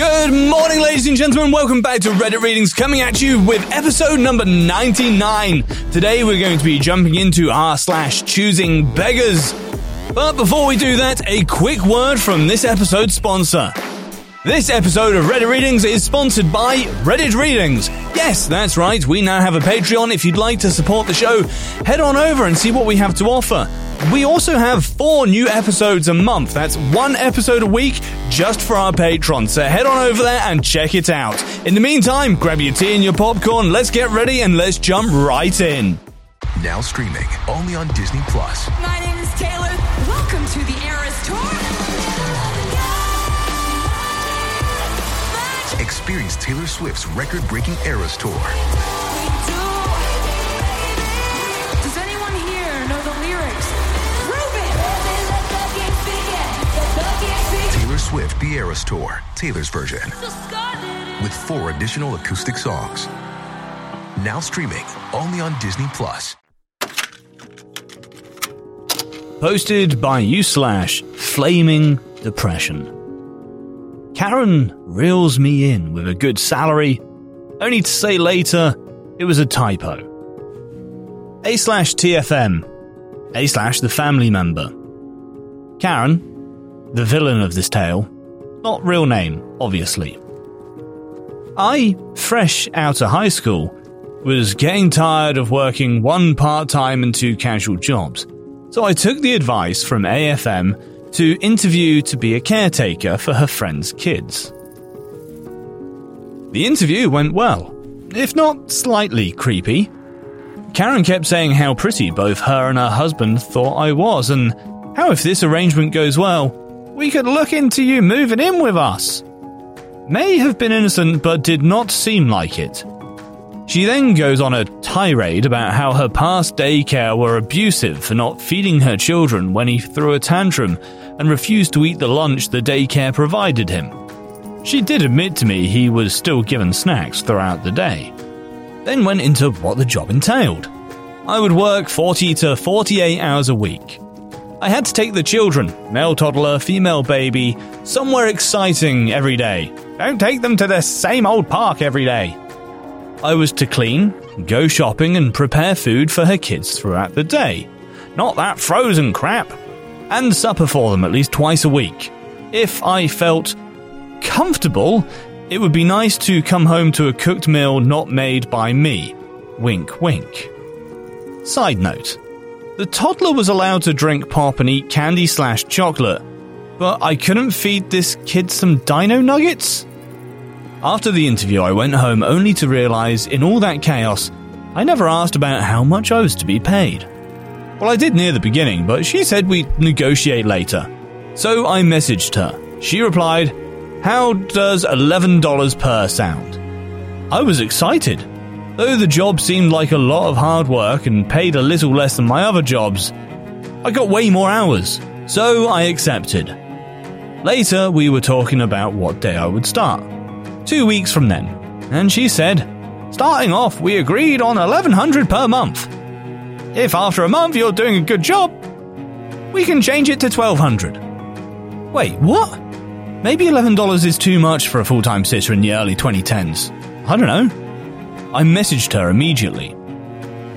Good morning, ladies and gentlemen. Welcome back to Reddit Readings, coming at you with episode number 99. Today, we're going to be jumping into r slash choosing beggars. But before we do that, a quick word from this episode's sponsor. This episode of Reddit Readings is sponsored by Reddit Readings. Yes, that's right, we now have a Patreon. If you'd like to support the show, head on over and see what we have to offer. We also have four new episodes a month. That's one episode a week just for our patrons. So head on over there and check it out. In the meantime, grab your tea and your popcorn, let's get ready and let's jump right in. Now streaming only on Disney Plus. My name is Taylor. Welcome to the Eras Tour. Experience Taylor Swift's record breaking Eras Tour. The Eras Tour, Taylor's version, with four additional acoustic songs. Now streaming only on Disney Plus. Posted by you slash flaming depression. Karen reels me in with a good salary, only to say later it was a typo. A slash TFM. A slash the family member. Karen, the villain of this tale, not real name, obviously. I, fresh out of high school, was getting tired of working one part time and two casual jobs, so I took the advice from AFM to interview to be a caretaker for her friend's kids. The interview went well, if not slightly creepy. Karen kept saying how pretty both her and her husband thought I was, and how if this arrangement goes well, we could look into you moving in with us. May have been innocent, but did not seem like it. She then goes on a tirade about how her past daycare were abusive for not feeding her children when he threw a tantrum and refused to eat the lunch the daycare provided him. She did admit to me he was still given snacks throughout the day. Then went into what the job entailed. I would work 40 to 48 hours a week. I had to take the children, male toddler, female baby, somewhere exciting every day. Don't take them to the same old park every day. I was to clean, go shopping, and prepare food for her kids throughout the day. Not that frozen crap. And supper for them at least twice a week. If I felt comfortable, it would be nice to come home to a cooked meal not made by me. Wink, wink. Side note the toddler was allowed to drink pop and eat candy slash chocolate, but I couldn't feed this kid some dino nuggets? After the interview, I went home only to realize in all that chaos, I never asked about how much I was to be paid. Well, I did near the beginning, but she said we'd negotiate later. So I messaged her. She replied, How does $11 per sound? I was excited. Though the job seemed like a lot of hard work and paid a little less than my other jobs, I got way more hours, so I accepted. Later, we were talking about what day I would start. Two weeks from then, and she said, Starting off, we agreed on 1100 per month. If after a month you're doing a good job, we can change it to 1200. Wait, what? Maybe $11 is too much for a full time sitter in the early 2010s. I don't know. I messaged her immediately.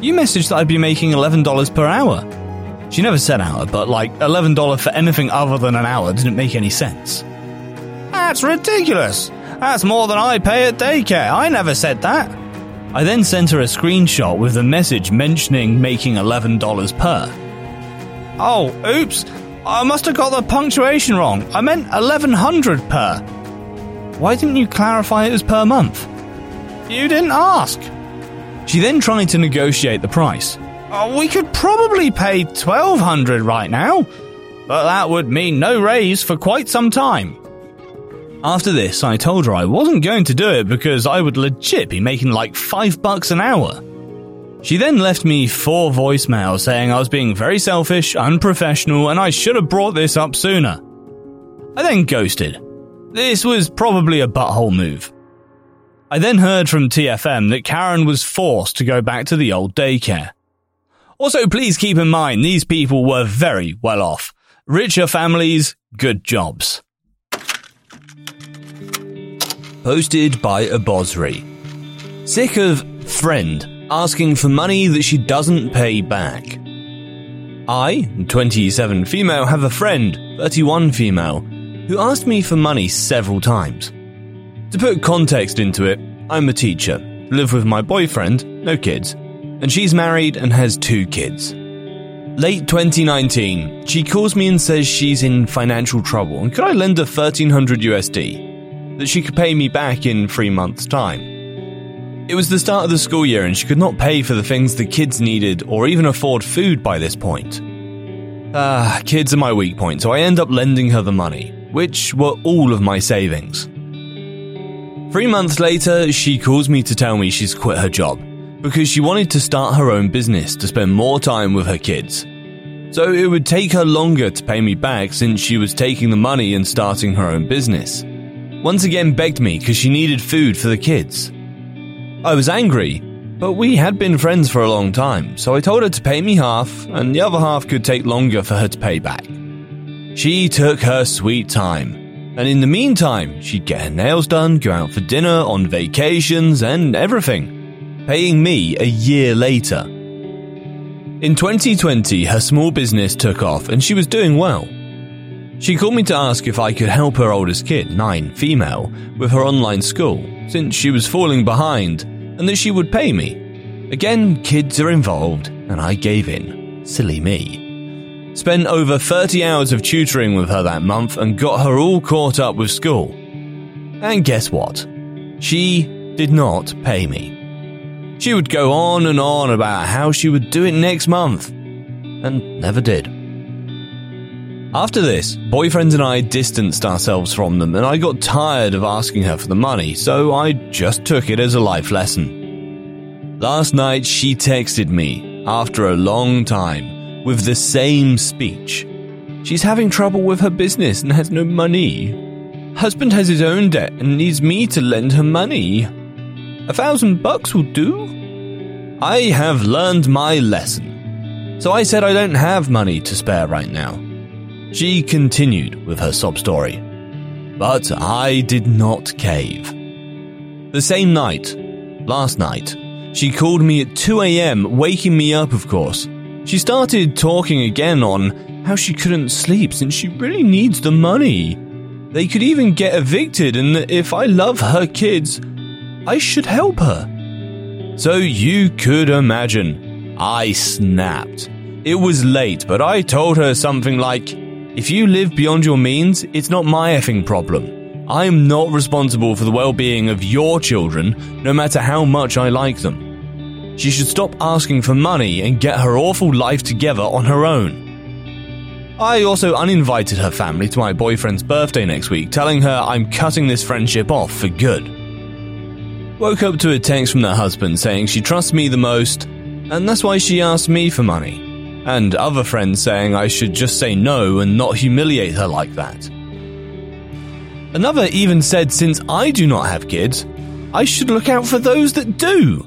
You messaged that I'd be making $11 per hour. She never said hour, but like $11 for anything other than an hour didn't make any sense. That's ridiculous. That's more than I pay at daycare. I never said that. I then sent her a screenshot with the message mentioning making $11 per. Oh, oops. I must have got the punctuation wrong. I meant 1100 per. Why didn't you clarify it was per month? You didn't ask. She then tried to negotiate the price. Oh, we could probably pay 1200 right now, but that would mean no raise for quite some time. After this, I told her I wasn't going to do it because I would legit be making like 5 bucks an hour. She then left me four voicemails saying I was being very selfish, unprofessional, and I should have brought this up sooner. I then ghosted. This was probably a butthole move. I then heard from TFM that Karen was forced to go back to the old daycare. Also, please keep in mind these people were very well off. Richer families, good jobs. posted by Abosri. Sick of friend asking for money that she doesn't pay back. I, 27 female, have a friend, 31 female, who asked me for money several times. To put context into it, I'm a teacher, live with my boyfriend, no kids, and she's married and has two kids. Late 2019, she calls me and says she's in financial trouble and could I lend her 1300 USD that she could pay me back in three months' time. It was the start of the school year and she could not pay for the things the kids needed or even afford food by this point. Ah, kids are my weak point, so I end up lending her the money, which were all of my savings. Three months later, she calls me to tell me she's quit her job because she wanted to start her own business to spend more time with her kids. So it would take her longer to pay me back since she was taking the money and starting her own business. Once again begged me because she needed food for the kids. I was angry, but we had been friends for a long time, so I told her to pay me half and the other half could take longer for her to pay back. She took her sweet time, and in the meantime, she'd get her nails done, go out for dinner, on vacations, and everything paying me a year later. In 2020, her small business took off and she was doing well. She called me to ask if I could help her oldest kid, 9, female, with her online school, since she was falling behind, and that she would pay me. Again, kids are involved, and I gave in. Silly me. Spent over 30 hours of tutoring with her that month and got her all caught up with school. And guess what? She did not pay me. She would go on and on about how she would do it next month, and never did. After this, boyfriends and I distanced ourselves from them, and I got tired of asking her for the money, so I just took it as a life lesson. Last night, she texted me, after a long time, with the same speech. She's having trouble with her business and has no money. Husband has his own debt and needs me to lend her money. A thousand bucks will do. I have learned my lesson. So I said I don't have money to spare right now. She continued with her sob story. But I did not cave. The same night, last night, she called me at 2 am, waking me up, of course. She started talking again on how she couldn't sleep since she really needs the money. They could even get evicted, and if I love her kids, I should help her. So you could imagine. I snapped. It was late, but I told her something like, if you live beyond your means, it's not my effing problem. I'm not responsible for the well being of your children, no matter how much I like them. She should stop asking for money and get her awful life together on her own. I also uninvited her family to my boyfriend's birthday next week, telling her I'm cutting this friendship off for good. Woke up to a text from her husband saying she trusts me the most, and that's why she asked me for money. And other friends saying I should just say no and not humiliate her like that. Another even said since I do not have kids, I should look out for those that do.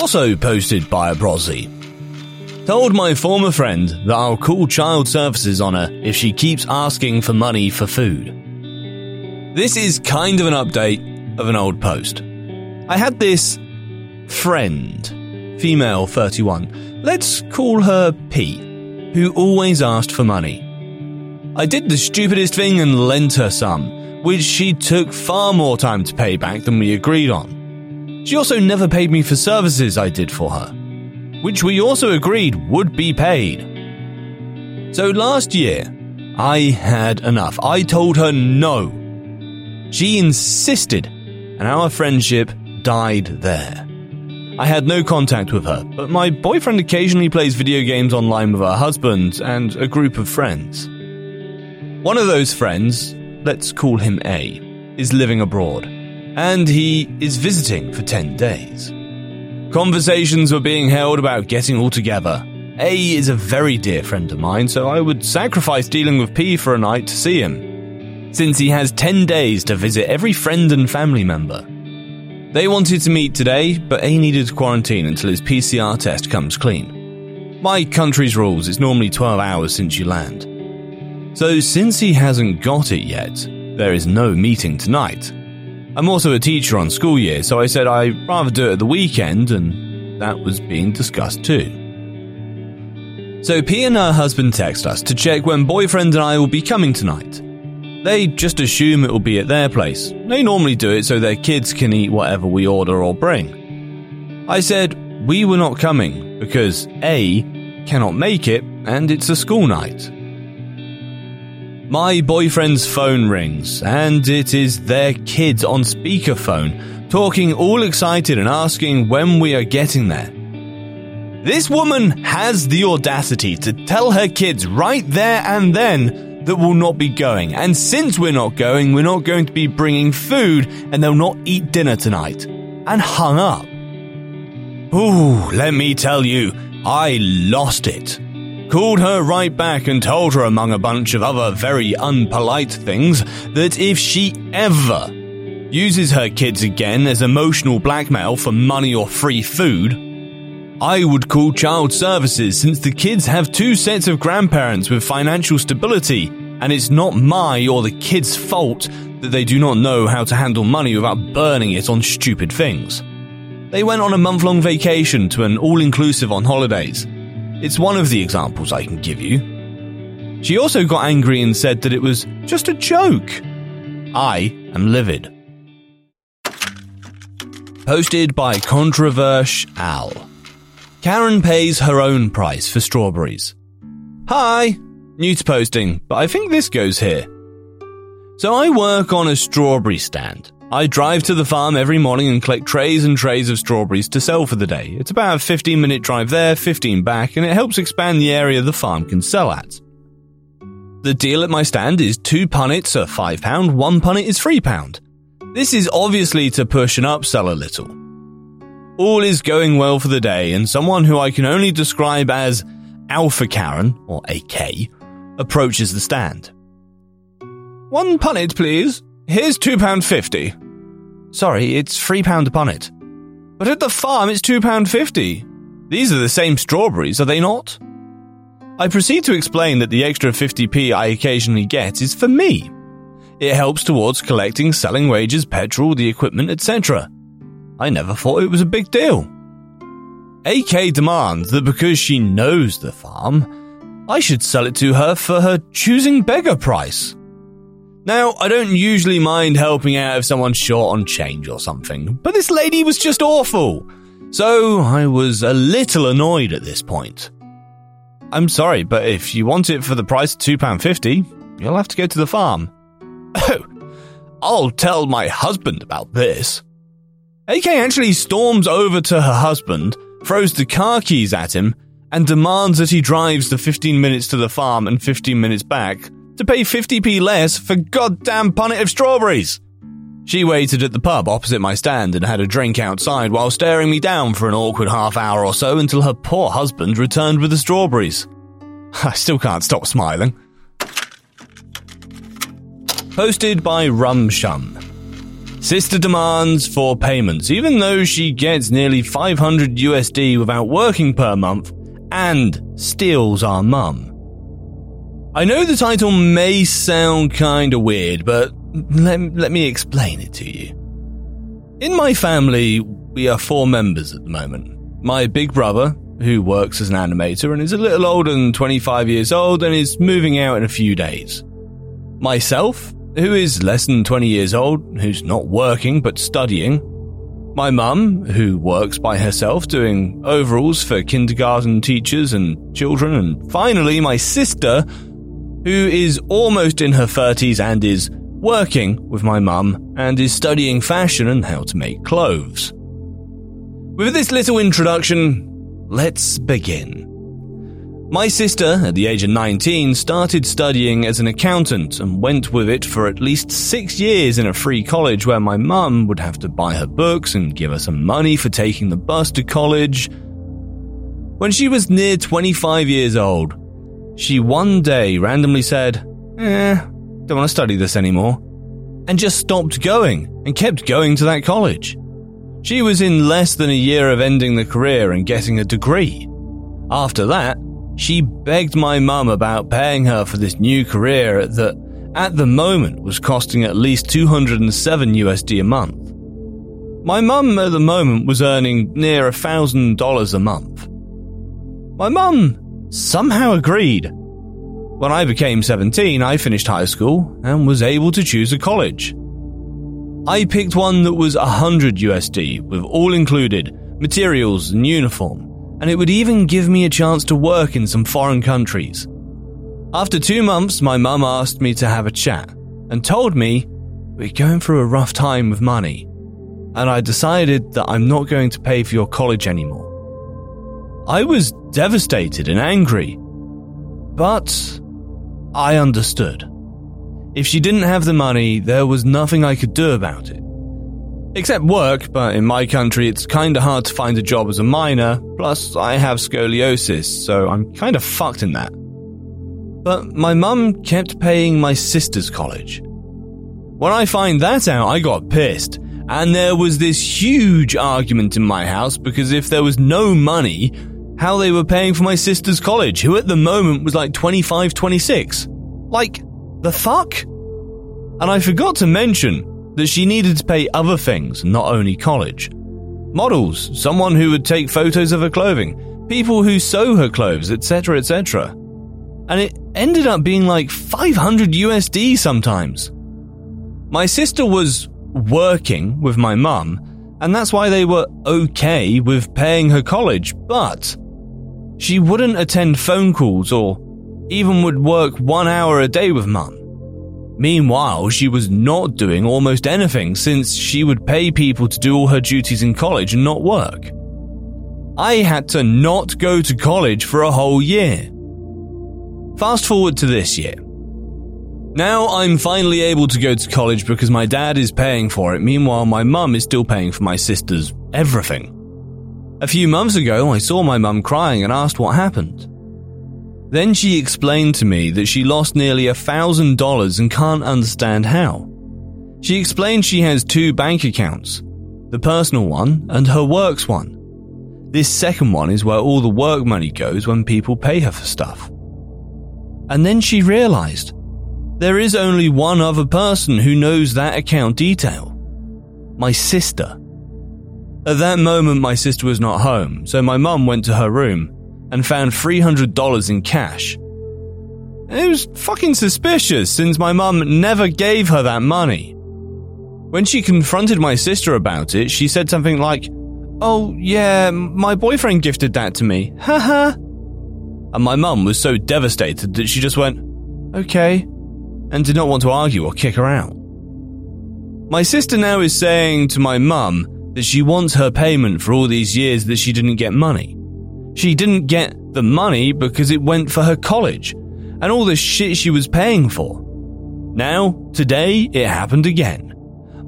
Also posted by a Brozzy. Told my former friend that I'll call child services on her if she keeps asking for money for food. This is kind of an update of an old post. I had this friend, female 31, let's call her P, who always asked for money. I did the stupidest thing and lent her some, which she took far more time to pay back than we agreed on. She also never paid me for services I did for her, which we also agreed would be paid. So last year, I had enough. I told her no. She insisted, and our friendship died there. I had no contact with her, but my boyfriend occasionally plays video games online with her husband and a group of friends. One of those friends, let's call him A, is living abroad, and he is visiting for 10 days. Conversations were being held about getting all together. A is a very dear friend of mine, so I would sacrifice dealing with P for a night to see him, since he has 10 days to visit every friend and family member. They wanted to meet today, but A needed to quarantine until his PCR test comes clean. My country's rules, it's normally 12 hours since you land. So, since he hasn't got it yet, there is no meeting tonight. I'm also a teacher on school year, so I said I'd rather do it at the weekend, and that was being discussed too. So, P and her husband text us to check when boyfriend and I will be coming tonight. They just assume it will be at their place. They normally do it so their kids can eat whatever we order or bring. I said we were not coming because A cannot make it and it's a school night. My boyfriend's phone rings, and it is their kids on speakerphone, talking all excited and asking when we are getting there. This woman has the audacity to tell her kids right there and then that we'll not be going, and since we're not going, we're not going to be bringing food, and they'll not eat dinner tonight. And hung up. Ooh, let me tell you, I lost it called her right back and told her, among a bunch of other very unpolite things, that if she ever uses her kids again as emotional blackmail for money or free food, I would call child services since the kids have two sets of grandparents with financial stability, and it's not my or the kids' fault that they do not know how to handle money without burning it on stupid things. They went on a month long vacation to an all inclusive on holidays. It's one of the examples I can give you. She also got angry and said that it was just a joke. I am livid. Posted by Controversial Al. Karen pays her own price for strawberries. Hi! New to posting, but I think this goes here. So I work on a strawberry stand. I drive to the farm every morning and collect trays and trays of strawberries to sell for the day. It's about a 15 minute drive there, 15 back, and it helps expand the area the farm can sell at. The deal at my stand is two punnets are £5, one punnet is £3. This is obviously to push and upsell a little. All is going well for the day, and someone who I can only describe as Alpha Karen, or AK, approaches the stand. One punnet, please, Here's £2.50. Sorry, it's £3 a punnet. But at the farm, it's £2.50. These are the same strawberries, are they not? I proceed to explain that the extra 50p I occasionally get is for me. It helps towards collecting selling wages, petrol, the equipment, etc. I never thought it was a big deal. AK demands that because she knows the farm, I should sell it to her for her choosing beggar price. Now, I don't usually mind helping out if someone's short on change or something, but this lady was just awful. So I was a little annoyed at this point. I'm sorry, but if you want it for the price of £2.50, you'll have to go to the farm. Oh, I'll tell my husband about this. AK actually storms over to her husband, throws the car keys at him, and demands that he drives the 15 minutes to the farm and 15 minutes back to pay 50p less for goddamn punnet of strawberries. She waited at the pub opposite my stand and had a drink outside while staring me down for an awkward half hour or so until her poor husband returned with the strawberries. I still can't stop smiling. Posted by Rumshum. Sister demands for payments, even though she gets nearly 500 USD without working per month and steals our mum. I know the title may sound kinda weird, but let, let me explain it to you. In my family, we are four members at the moment. My big brother, who works as an animator and is a little older than 25 years old and is moving out in a few days. Myself, who is less than 20 years old, who's not working but studying. My mum, who works by herself doing overalls for kindergarten teachers and children. And finally, my sister, who is almost in her 30s and is working with my mum and is studying fashion and how to make clothes. With this little introduction, let's begin. My sister, at the age of 19, started studying as an accountant and went with it for at least six years in a free college where my mum would have to buy her books and give her some money for taking the bus to college. When she was near 25 years old, she one day randomly said, Eh, don't want to study this anymore, and just stopped going and kept going to that college. She was in less than a year of ending the career and getting a degree. After that, she begged my mum about paying her for this new career that, at the moment, was costing at least 207 USD a month. My mum at the moment was earning near a thousand dollars a month. My mum somehow agreed. When I became 17, I finished high school and was able to choose a college. I picked one that was 100 USD with all included, materials and uniform and it would even give me a chance to work in some foreign countries. After two months, my mum asked me to have a chat and told me we're going through a rough time with money, and I decided that I'm not going to pay for your college anymore. I was devastated and angry, but I understood. If she didn't have the money, there was nothing I could do about it. Except work, but in my country it's kinda hard to find a job as a minor, plus I have scoliosis, so I'm kinda fucked in that. But my mum kept paying my sister's college. When I find that out, I got pissed, and there was this huge argument in my house because if there was no money, how they were paying for my sister's college, who at the moment was like 25, 26. Like, the fuck? And I forgot to mention, that she needed to pay other things, not only college. Models, someone who would take photos of her clothing, people who sew her clothes, etc., etc. And it ended up being like 500 USD sometimes. My sister was working with my mum, and that's why they were okay with paying her college, but she wouldn't attend phone calls or even would work one hour a day with mum. Meanwhile, she was not doing almost anything since she would pay people to do all her duties in college and not work. I had to not go to college for a whole year. Fast forward to this year. Now I'm finally able to go to college because my dad is paying for it, meanwhile, my mum is still paying for my sister's everything. A few months ago, I saw my mum crying and asked what happened. Then she explained to me that she lost nearly a thousand dollars and can't understand how. She explained she has two bank accounts, the personal one and her works one. This second one is where all the work money goes when people pay her for stuff. And then she realized there is only one other person who knows that account detail. My sister. At that moment, my sister was not home, so my mum went to her room and found $300 in cash. It was fucking suspicious since my mum never gave her that money. When she confronted my sister about it, she said something like, Oh, yeah, my boyfriend gifted that to me. Haha. and my mum was so devastated that she just went, Okay, and did not want to argue or kick her out. My sister now is saying to my mum that she wants her payment for all these years that she didn't get money. She didn't get the money because it went for her college and all the shit she was paying for. Now, today, it happened again.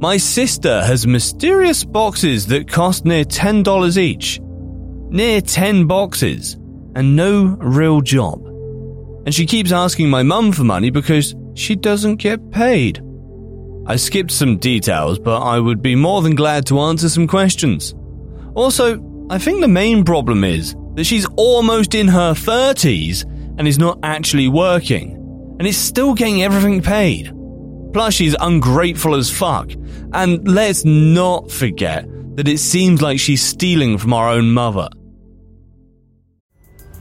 My sister has mysterious boxes that cost near $10 each. Near 10 boxes. And no real job. And she keeps asking my mum for money because she doesn't get paid. I skipped some details, but I would be more than glad to answer some questions. Also, I think the main problem is that she's almost in her 30s and is not actually working, and is still getting everything paid. Plus, she's ungrateful as fuck, and let's not forget that it seems like she's stealing from our own mother.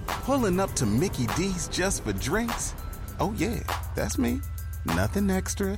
Pulling up to Mickey D's just for drinks? Oh, yeah, that's me. Nothing extra,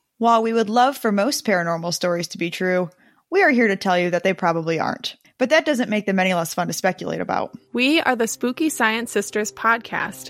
While we would love for most paranormal stories to be true, we are here to tell you that they probably aren't. But that doesn't make them any less fun to speculate about. We are the Spooky Science Sisters podcast.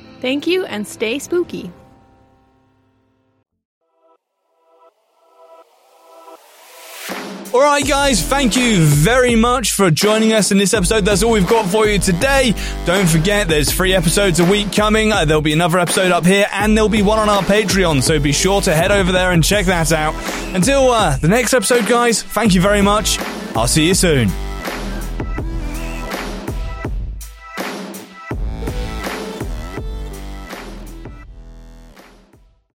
Thank you and stay spooky. Alright, guys, thank you very much for joining us in this episode. That's all we've got for you today. Don't forget, there's three episodes a week coming. Uh, there'll be another episode up here, and there'll be one on our Patreon, so be sure to head over there and check that out. Until uh, the next episode, guys, thank you very much. I'll see you soon.